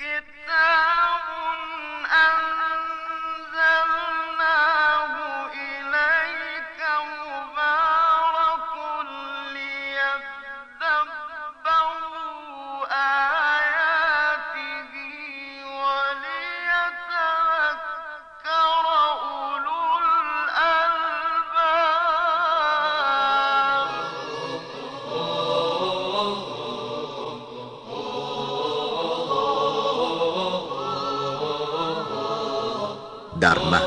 الكتاب.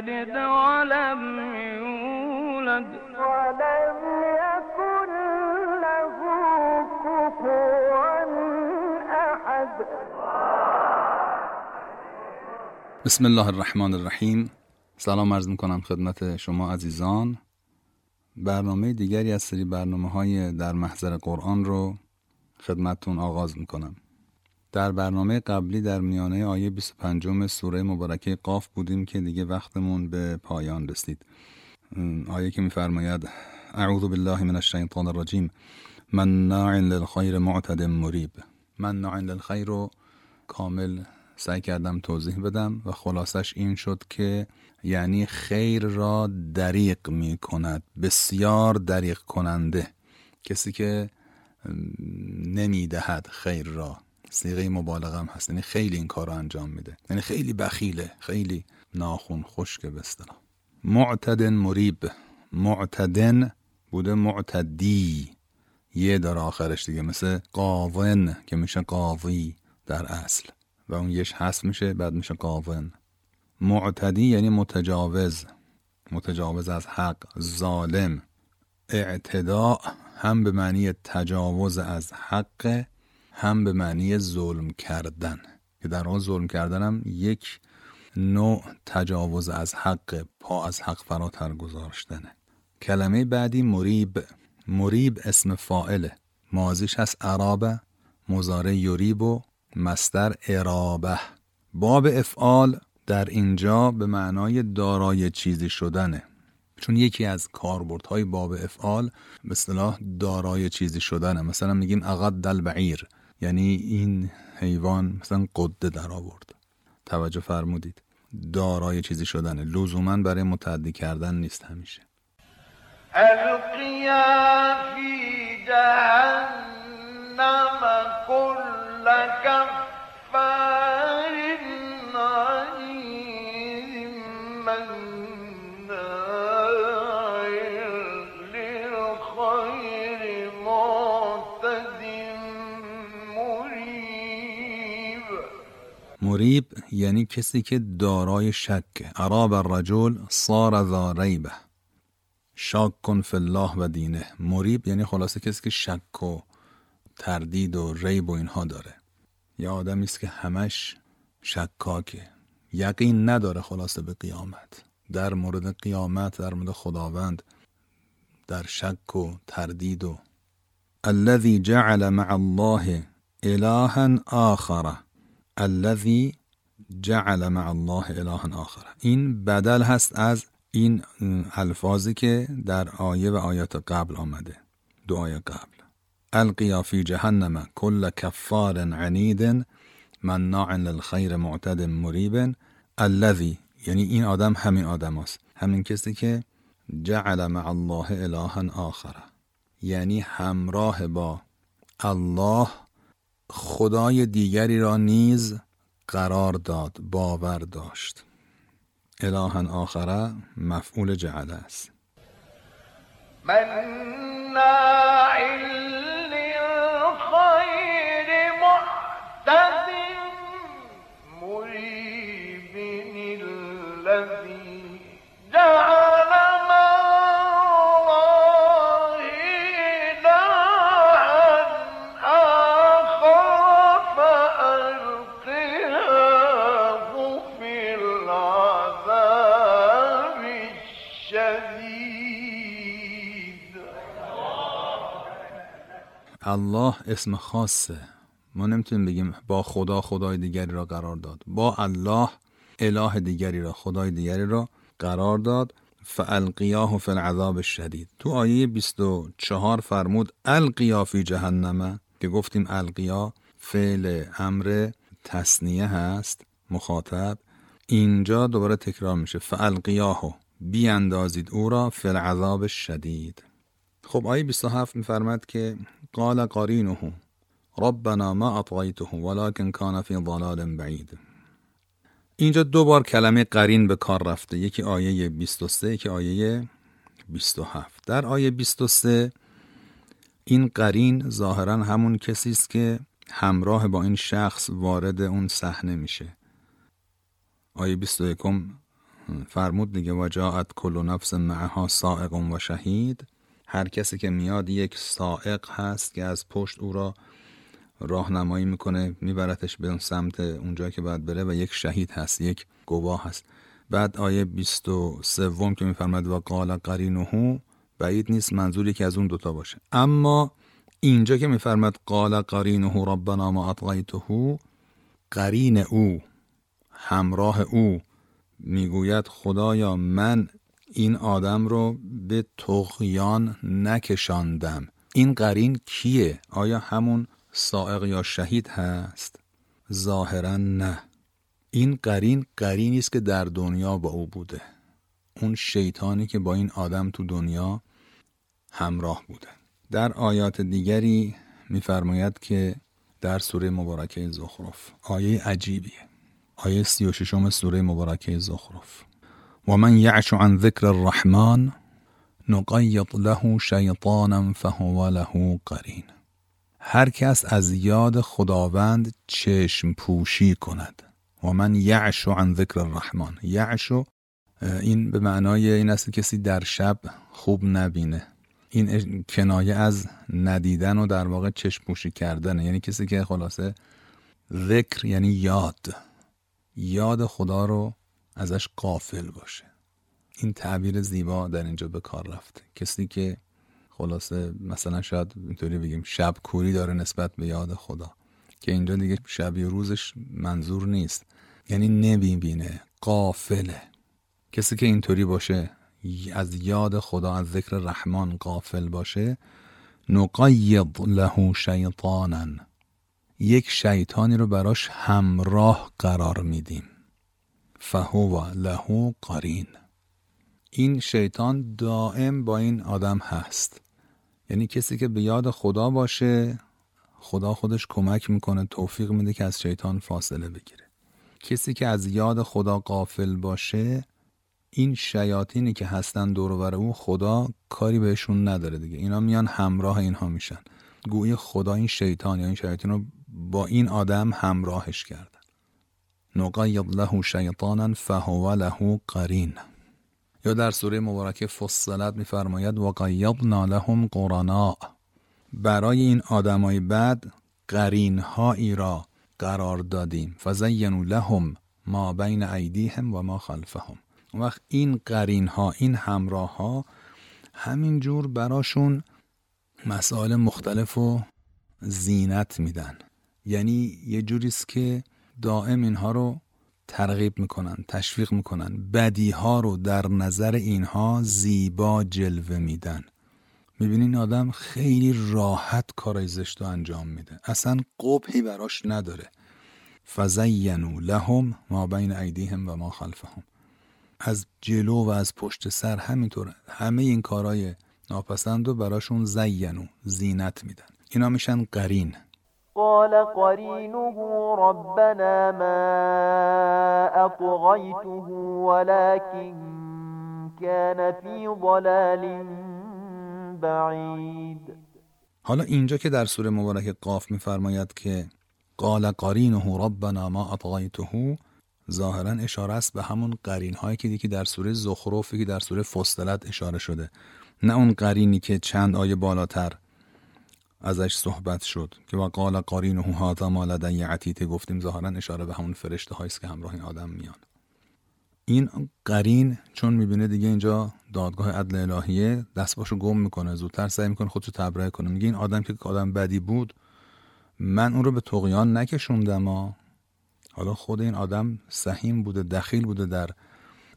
يلد ولم يولد. ولم يكن له كفوا أحد. بسم الله الرحمن الرحیم. سلام عرض می‌کنم خدمت شما عزیزان. برنامه دیگری از سری برنامه های در محضر قرآن رو خدمتتون آغاز می‌کنم. در برنامه قبلی در میانه آیه 25 سوره مبارکه قاف بودیم که دیگه وقتمون به پایان رسید. آیه که میفرماید اعوذ بالله من الشیطان الرجیم. من ناع للخیر معتد مریب من ناع للخیر رو کامل سعی کردم توضیح بدم و خلاصش این شد که یعنی خیر را دریق می کند بسیار دریق کننده کسی که نمی دهد خیر را. سیغه مبالغه هم هست. یعنی خیلی این کار رو انجام میده. یعنی خیلی بخیله خیلی ناخون خشک به اصطلاح. معتدن مریب. معتدن بوده معتدی. یه داره آخرش دیگه مثل قاون که میشه قاوی در اصل. و اون یش هست میشه بعد میشه قاون. معتدی یعنی متجاوز. متجاوز از حق ظالم. اعتداء هم به معنی تجاوز از حق هم به معنی ظلم کردن که در حال ظلم کردن هم یک نوع تجاوز از حق پا از حق فراتر گذاشتنه. کلمه بعدی مریب مریب اسم فائله مازیش هست عرابه مزاره یریب و مستر ارابه. باب افعال در اینجا به معنای دارای چیزی شدنه. چون یکی از کاربردهای باب افعال به اصطلاح دارای چیزی شدنه. مثلا میگیم اقد دل بعیر. یعنی این حیوان مثلا قده در آورد. توجه فرمودید. دارای چیزی شدنه. لزوما برای متعدی کردن نیست همیشه. القیا مریب یعنی کسی که دارای شک. عراب الرجل صار ذا ریبه شاک کن فی الله و دینه. مریب یعنی خلاصه کسی که شک و تردید و ریب و اینها داره. یا آدمی است که همش شکاکه. یقین نداره خلاصه به قیامت. در مورد قیامت در مورد خداوند در شک و تردید و الذي جعل مع الله الها آخر. الذي جعل مع الله الها آخر. این بدل هست از این الفاظی که در آیه و آیات قبل آمده. آیه قبل. القیا فی جهنم کل کفار عنید مناع للخیر معتد مریب. الذی یعنی این آدم همین آدم است همین کسی که جعل مع الله الها آخر. یعنی همراه با الله خدای دیگری را نیز قرار داد باور داشت. الها آخره مفعول جعل است. مريب الذي الله اسم خاصه. ما نمی‌تونیم بگیم با خدا خدای دیگری را قرار داد. با الله اله دیگری را خدای دیگری را قرار داد. فالقیاه فی العذاب الشدید. تو آیه 24 فرمود القیا فی جهنم. که گفتیم القیا فعل امر تصنیه هست مخاطب. اینجا دوباره تکرار میشه. فالقیاه بیاندازید او را فی العذاب الشدید. خب آیه 27 میفرماد که قال قرینه ربنا ما اطغیته ولكن کان فی ضلال بعید. اینجا دو بار کلمه قرین به کار رفته. یکی آیه 23 یکی آیه 27 در آیه 23 این قرین ظاهرا همون کسی است که همراه با این شخص وارد اون صحنه میشه. آیه 21 فرمود دیگه وجاعت کل نفس معها سائق و شهید. هر کسی که میاد یک سائق هست که از پشت او را راهنمایی می‌کنه میبرتش به اون سمت اونجا که باید بره و یک شهید هست یک گواه هست. بعد آیه 23 که میفرماد و قال قرینه بعید نیست منظوری که از اون دوتا باشه. اما اینجا که میفرماد قال قرینه ربنا ما اطغیته قرین او همراه او می‌گوید خدایا من این آدم رو به تغیان نکشاندم. این قرین کیه؟ آیا همون سائق یا شهید هست؟ ظاهرا نه. این قرین قرینی است که در دنیا با او بوده. اون شیطانی که با این آدم تو دنیا همراه بوده. در آیات دیگری میفرماید که در سوره مبارکه زخرف آیه عجیبیه. آیه 36 سوره مبارکه زخرف. و من یعش عن ذکر الرحمن نقیط له شیطانا فهو له قرین هر کس از یاد خداوند چشم پوشی کند. و من یعش عن ذکر الرحمن یعش این به معنای این است کسی در شب خوب نبینه. این کنایه از ندیدن و در واقع چشم پوشی کردن یعنی کسی که خلاصه ذکر یعنی یاد. یاد خدا رو ازش قافل باشه. این تعبیر زیبا در اینجا به کار رفته. کسی که خلاصه مثلا شاید اینطوری بگیم شب کوری داره نسبت به یاد خدا. که اینجا دیگه شبی روزش منظور نیست. یعنی نمی‌بینه قافله کسی که اینطوری باشه از یاد خدا از ذکر رحمان قافل باشه نقید له شیطانا. یک شیطانی رو براش همراه قرار میدیم. فهو له قرین. این شیطان دائم با این آدم هست. یعنی کسی که به یاد خدا باشه خدا خودش کمک می‌کنه توفیق میده که از شیطان فاصله بگیره. کسی که از یاد خدا قافل باشه این شیاطینی که هستن دور او خدا کاری بهشون نداره دیگه. اینا میان همراه اینها میشن. گویی خدا این شیطان یا این شیاطین رو با این آدم همراهش کردن نقید له شیطانا فهو له قرین. یا در سوره مبارکه فصلت میفرماید و قیضنا لهم قرنا. برای این آدمای بد قرینهایی را قرار دادیم. فزینوا لهم ما بین ایدیهم و ما خلفهم. اون وقت این قرین ها این همراه ها همین جور براشون مسائل مختلف و زینت میدن. یعنی یه جوریست که دائم اینها رو ترغیب می‌کنن تشویق می‌کنن. بدی ها رو در نظر اینها زیبا جلوه میدن. می‌بینین آدم خیلی راحت کارای زشت انجام میده. اصلا قبحی براش نداره. فزینو لهم ما بین ایدیهم و ما خلفهم. از جلو و از پشت سر همینطوره. همه این کارهای ناپسند رو براشون زینو زینت میدن. اینا میشن قرین. قال قرينه ربنا ما أطغيته ولكن كان في ضلال بعید حالا اینجا که در سوره مبارک قاف میفرماید که قال قرینه ربنا ما اطغیته ظاهرا اشاره است به همون قرین هایی که دیگه در سوره زخرفی که در سوره فصلت اشاره شده. نه اون قرینی که چند آیه بالاتر ازش صحبت شد که و قال قرینه هذا ما لدی عتیت. گفتیم ظاهرا اشاره به همون فرشته هاییست که همراه این آدم میان. این قرین چون می‌بینه دیگه اینجا دادگاه عدل الهیه دست باشو گم می‌کنه زودتر سعی می‌کنه خودشو تبرئه کنه. میگه این آدم که آدم بدی بود من اون رو به تقیان نکشوندم ها حالا خود این آدم سهیم بوده دخیل بوده در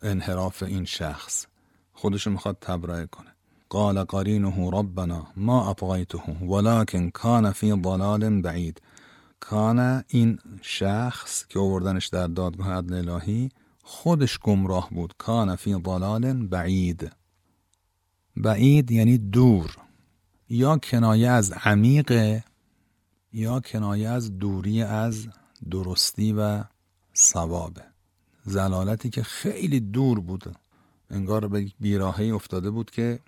انحراف این شخص. خودشو می‌خواد تبرئه کنه. قال قرینه ربنا ما اطغیته ولكن کان فی ضلال بعید کان این شخص که آوردنش در دادگاه عدل الهی خودش گمراه بود. کان فی ضلال بعید. بعید یعنی دور. یا کنایه از عمیق یا کنایه از دوری از درستی و ثوابه زلالتی که خیلی دور بود. انگار به بیراهی افتاده بود که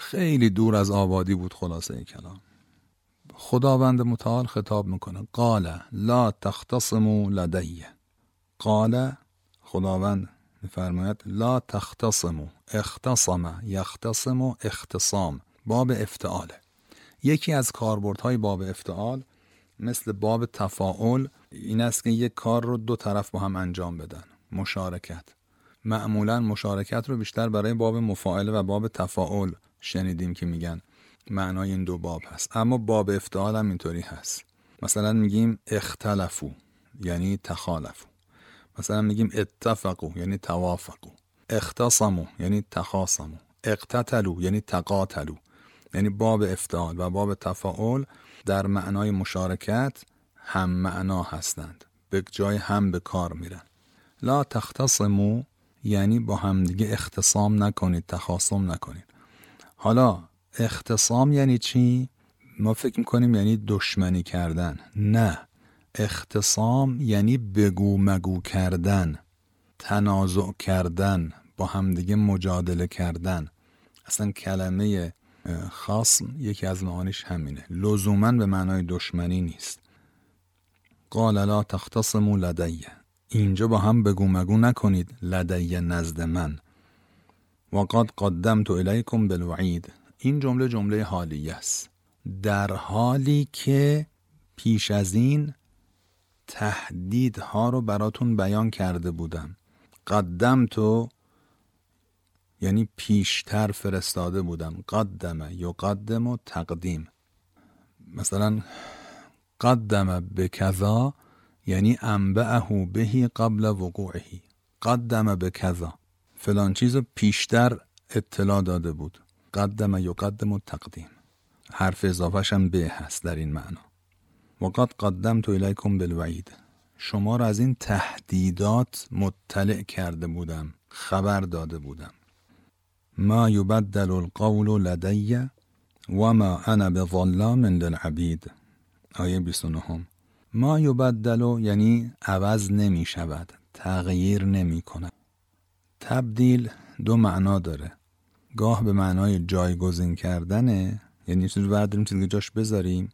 خیلی دور از آبادی بود خلاصه کلام. خداوند متعال خطاب می‌کنه. قال لا تختصموا لدیه قال خداوند میفرماید لا تختصموا. اختصم یختصم اختصام. باب افتعاله. یکی از کاربردهای باب افتعال مثل باب تفاعل این است که یک کار رو دو طرف با هم انجام بدن. مشارکت. معمولا مشارکت رو بیشتر برای باب مفاعله و باب تفاعل شنیدیم که میگن معنای این دو باب هست. اما باب افتعال هم اینطوری هست. مثلا میگیم اختلفو یعنی تخالفو مثلا میگیم اتفقو یعنی توافقو اختصمو یعنی تخاصمو اقتتلو یعنی تقاتلو یعنی باب افتعال و باب تفاعل در معنای مشارکت هم معنا هستند. به جای هم به کار میرن. لا تختصمو یعنی با همدیگه اختصام نکنید تخاصم نکنید. حالا اختصام یعنی چی؟ ما فکر می‌کنیم یعنی دشمنی کردن. نه اختصام یعنی بگو مگو کردن تنازع کردن با همدیگه مجادله کردن. اصلا کلمه خاصم یکی از معانیش همینه. لزوما به معنای دشمنی نیست. قال لا تختصموا لدیه اینجا با هم بگو مگو نکنید لدیه نزد من. و قد قدمت الیکم بالوعید این جمله جمله حالیه است. در حالی که پیش از این تهدیدها رو براتون بیان کرده بودم. قدم تو یعنی پیشتر فرستاده بودم. قدم یا قدم و تقدیم. مثلا قدم به کذا یعنی انبعه بهی قبل وقوعهی قدم به کذا. فلان چیز پیشتر اطلاع داده بود. قدم یا قدم و تقدیم. حرف اضافهش هم به هست در این معنا. وقد قدم تو الیکم بالوعید. شما را از این تهدیدات مطلع کرده بودم خبر داده بودم. ما یبدل القول لدی و ما انا بظلام للعبید. آیه 29 ما یبدل یعنی عوض نمی شود تغییر نمی کند تبدیل دو معنا داره. گاه به معنای جایگزین کردنه یعنی چیزی رو برداریم چیزی جاش بذاریم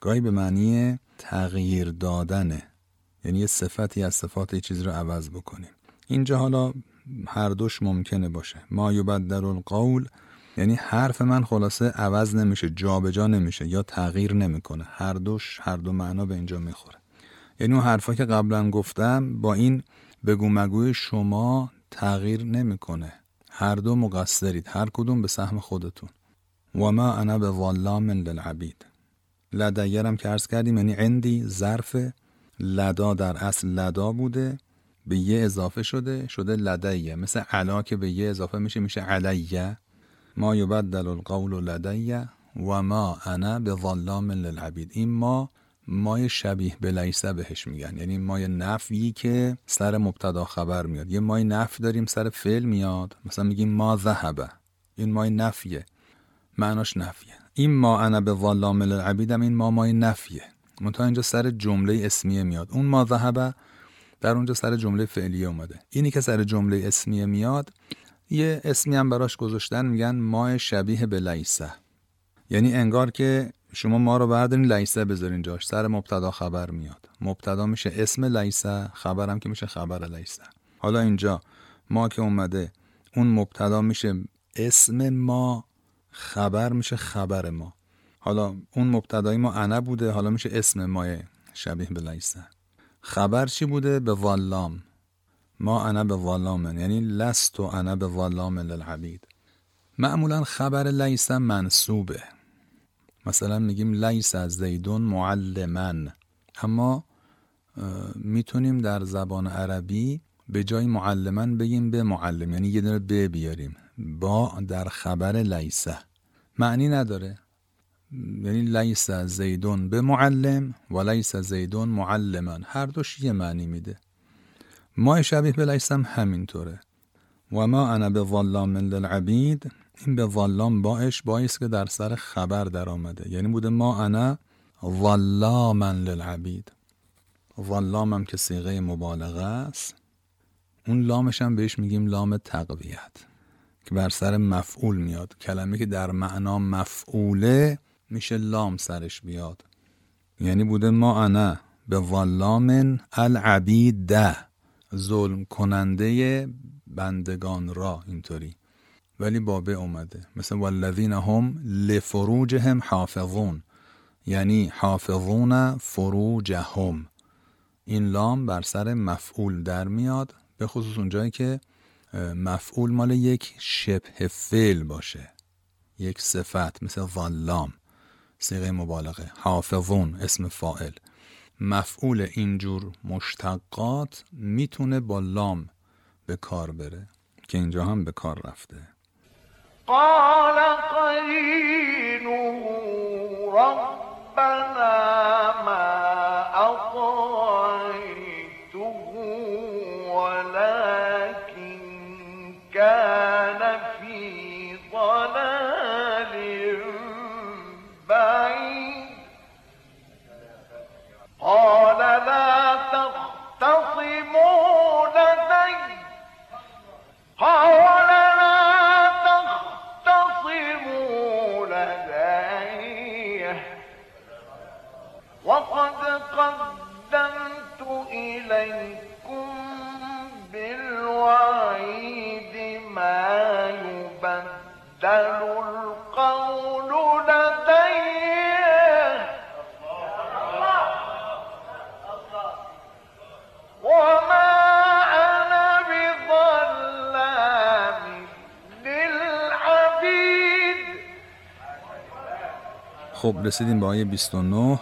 گاهی به معنی تغییر دادنه. یعنی یه صفتی از صفات یه چیزی رو عوض بکنیم. اینجا حالا هر دوش ممکنه باشه. ما یبدل القول یعنی حرف من خلاصه عوض نمیشه جابجا نمیشه یا تغییر نمی‌کنه. هر دوش هر دو معنا به اینجا می‌خوره. یعنی اون حرفا که قبلا گفتم با این بگو مگوی شما تغییر نمی‌کنه. هر دو مقصرید هر کدوم به سهم خودتون. و ما انا به ظلام للعبید لدیرم که ارز کردیم یعنی عندی ظرف لدا در اصل لدا بوده به یه اضافه شده شده لدیه مثل علا که به یه اضافه میشه میشه علیه ما یبدل القول لدیه و ما انا به ظلام للعبید این ما مای شبیه به لیسه بهش میگن. یعنی مای نفی که سر مبتدا خبر میاد. یه مای نفی داریم سر فعل میاد. مثلا میگیم ما ذهبه این مای نفیه معناش نفیه این ما انا به ظلام للعبیدم این ما مای نفیه منتها اینجا سر جمله اسمیه میاد. اون ما ذهبه در اونجا سر جمله فعلیه اومده. اینی که سر جمله اسمیه میاد یه اسمی هم براش گذاشتن میگن مای شبیه به لیسه یعنی انگار که شما ما رو بردارین لیسه بذارین جاش. سر مبتدا خبر میاد. مبتدا میشه اسم لیسه خبرم که میشه خبر لیسه حالا اینجا ما که اومده اون مبتدا میشه اسم ما خبر میشه خبر ما. حالا اون مبتدای ما انا بوده حالا میشه اسم ما شبیه به لیسه خبر چی بوده؟ به والام ما انا به ظلامن یعنی لست و انا به ظلام للعبید. معمولا خبر لیس منصوبه. مثلا میگیم لیس از زیدون معلمن. اما می‌تونیم در زبان عربی به جای معلمن بگیم به معلم یعنی یه دونه به بیاریم. با در خبر لیسه معنی نداره. یعنی لیس زیدون به معلم و لیس زیدون معلمن هر دوش یه معنی میده. ما شبیه به لیس هم همینطوره. و ما انا به ظلام للعبید. این به ظلام باش باعث که در سر خبر در آمده یعنی بوده ما انا ظلاما للعبید. ظلام هم که سیغه مبالغه است. اون لامش هم بهش میگیم لام تقویت که بر سر مفعول میاد. کلمه که در معنا مفعوله میشه لام سرش بیاد. یعنی بوده ما انا به ظلام العبید ده ظلم کننده بندگان را اینطوری. ولی بابه اومده. مثل والذین هم لفروجهم حافظون. یعنی حافظون فروجهم. این لام بر سر مفعول در میاد به خصوص اونجایی که مفعول مال یک شبه فعل باشه. یک صفت مثل ظلام سیغه مبالغه. حافظون اسم فائل مفعول اینجور مشتقات می‌تونه با لام به کار بره که اینجا هم به کار رفته. قال قريب إليكم بالوعيد ما يبدل القول لدي وما أنا بظلام للعبيد. خب رسیدیم به آیه 29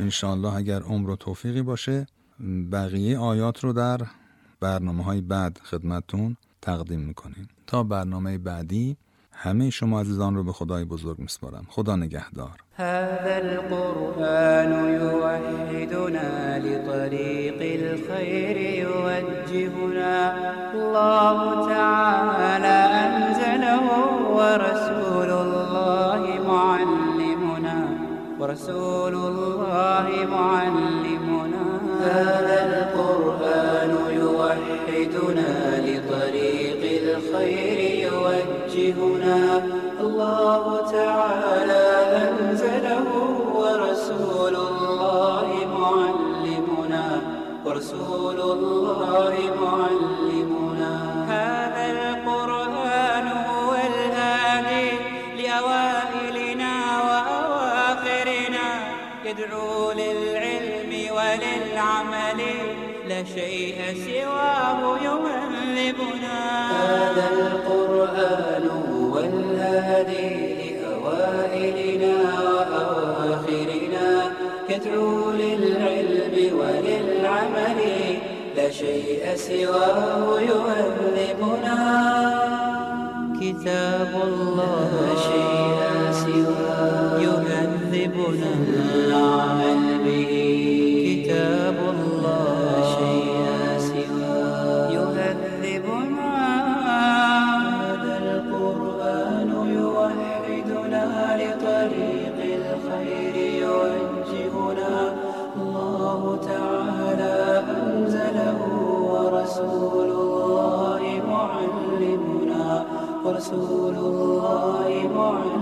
انشاءالله اگر عمر و توفیقی باشه بقیه آیات رو در برنامه های بعد خدمتون تقدیم می‌کنیم. تا برنامه بعدی همه شما عزیزان رو به خدای بزرگ میسپارم. خدا نگهدار. هذا القرآن يوحدنا لطريق الخير يوجهنا. الله تعالى أنزله ورسول الله معلمنا. ورسول الله معلمنا. هذا القرآن يوحدنا لطريق الخير يوجهنا. الله تعالى أنزله ورسول الله معلمنا. ورسول الله معلمنا. هذا القرآن هو الهادي لأوائلنا وأواخرنا. يدعو للعلم لا شيء سواه يهذبنا هذا القرآن هو الهادي لأوائلنا وأواخرنا يدعو للعلم وللعمل لا شيء سواه يهذبنا كتاب الله لا شيء سواه يهذبنا العمل الله معلمنا ورسول الله معلمنا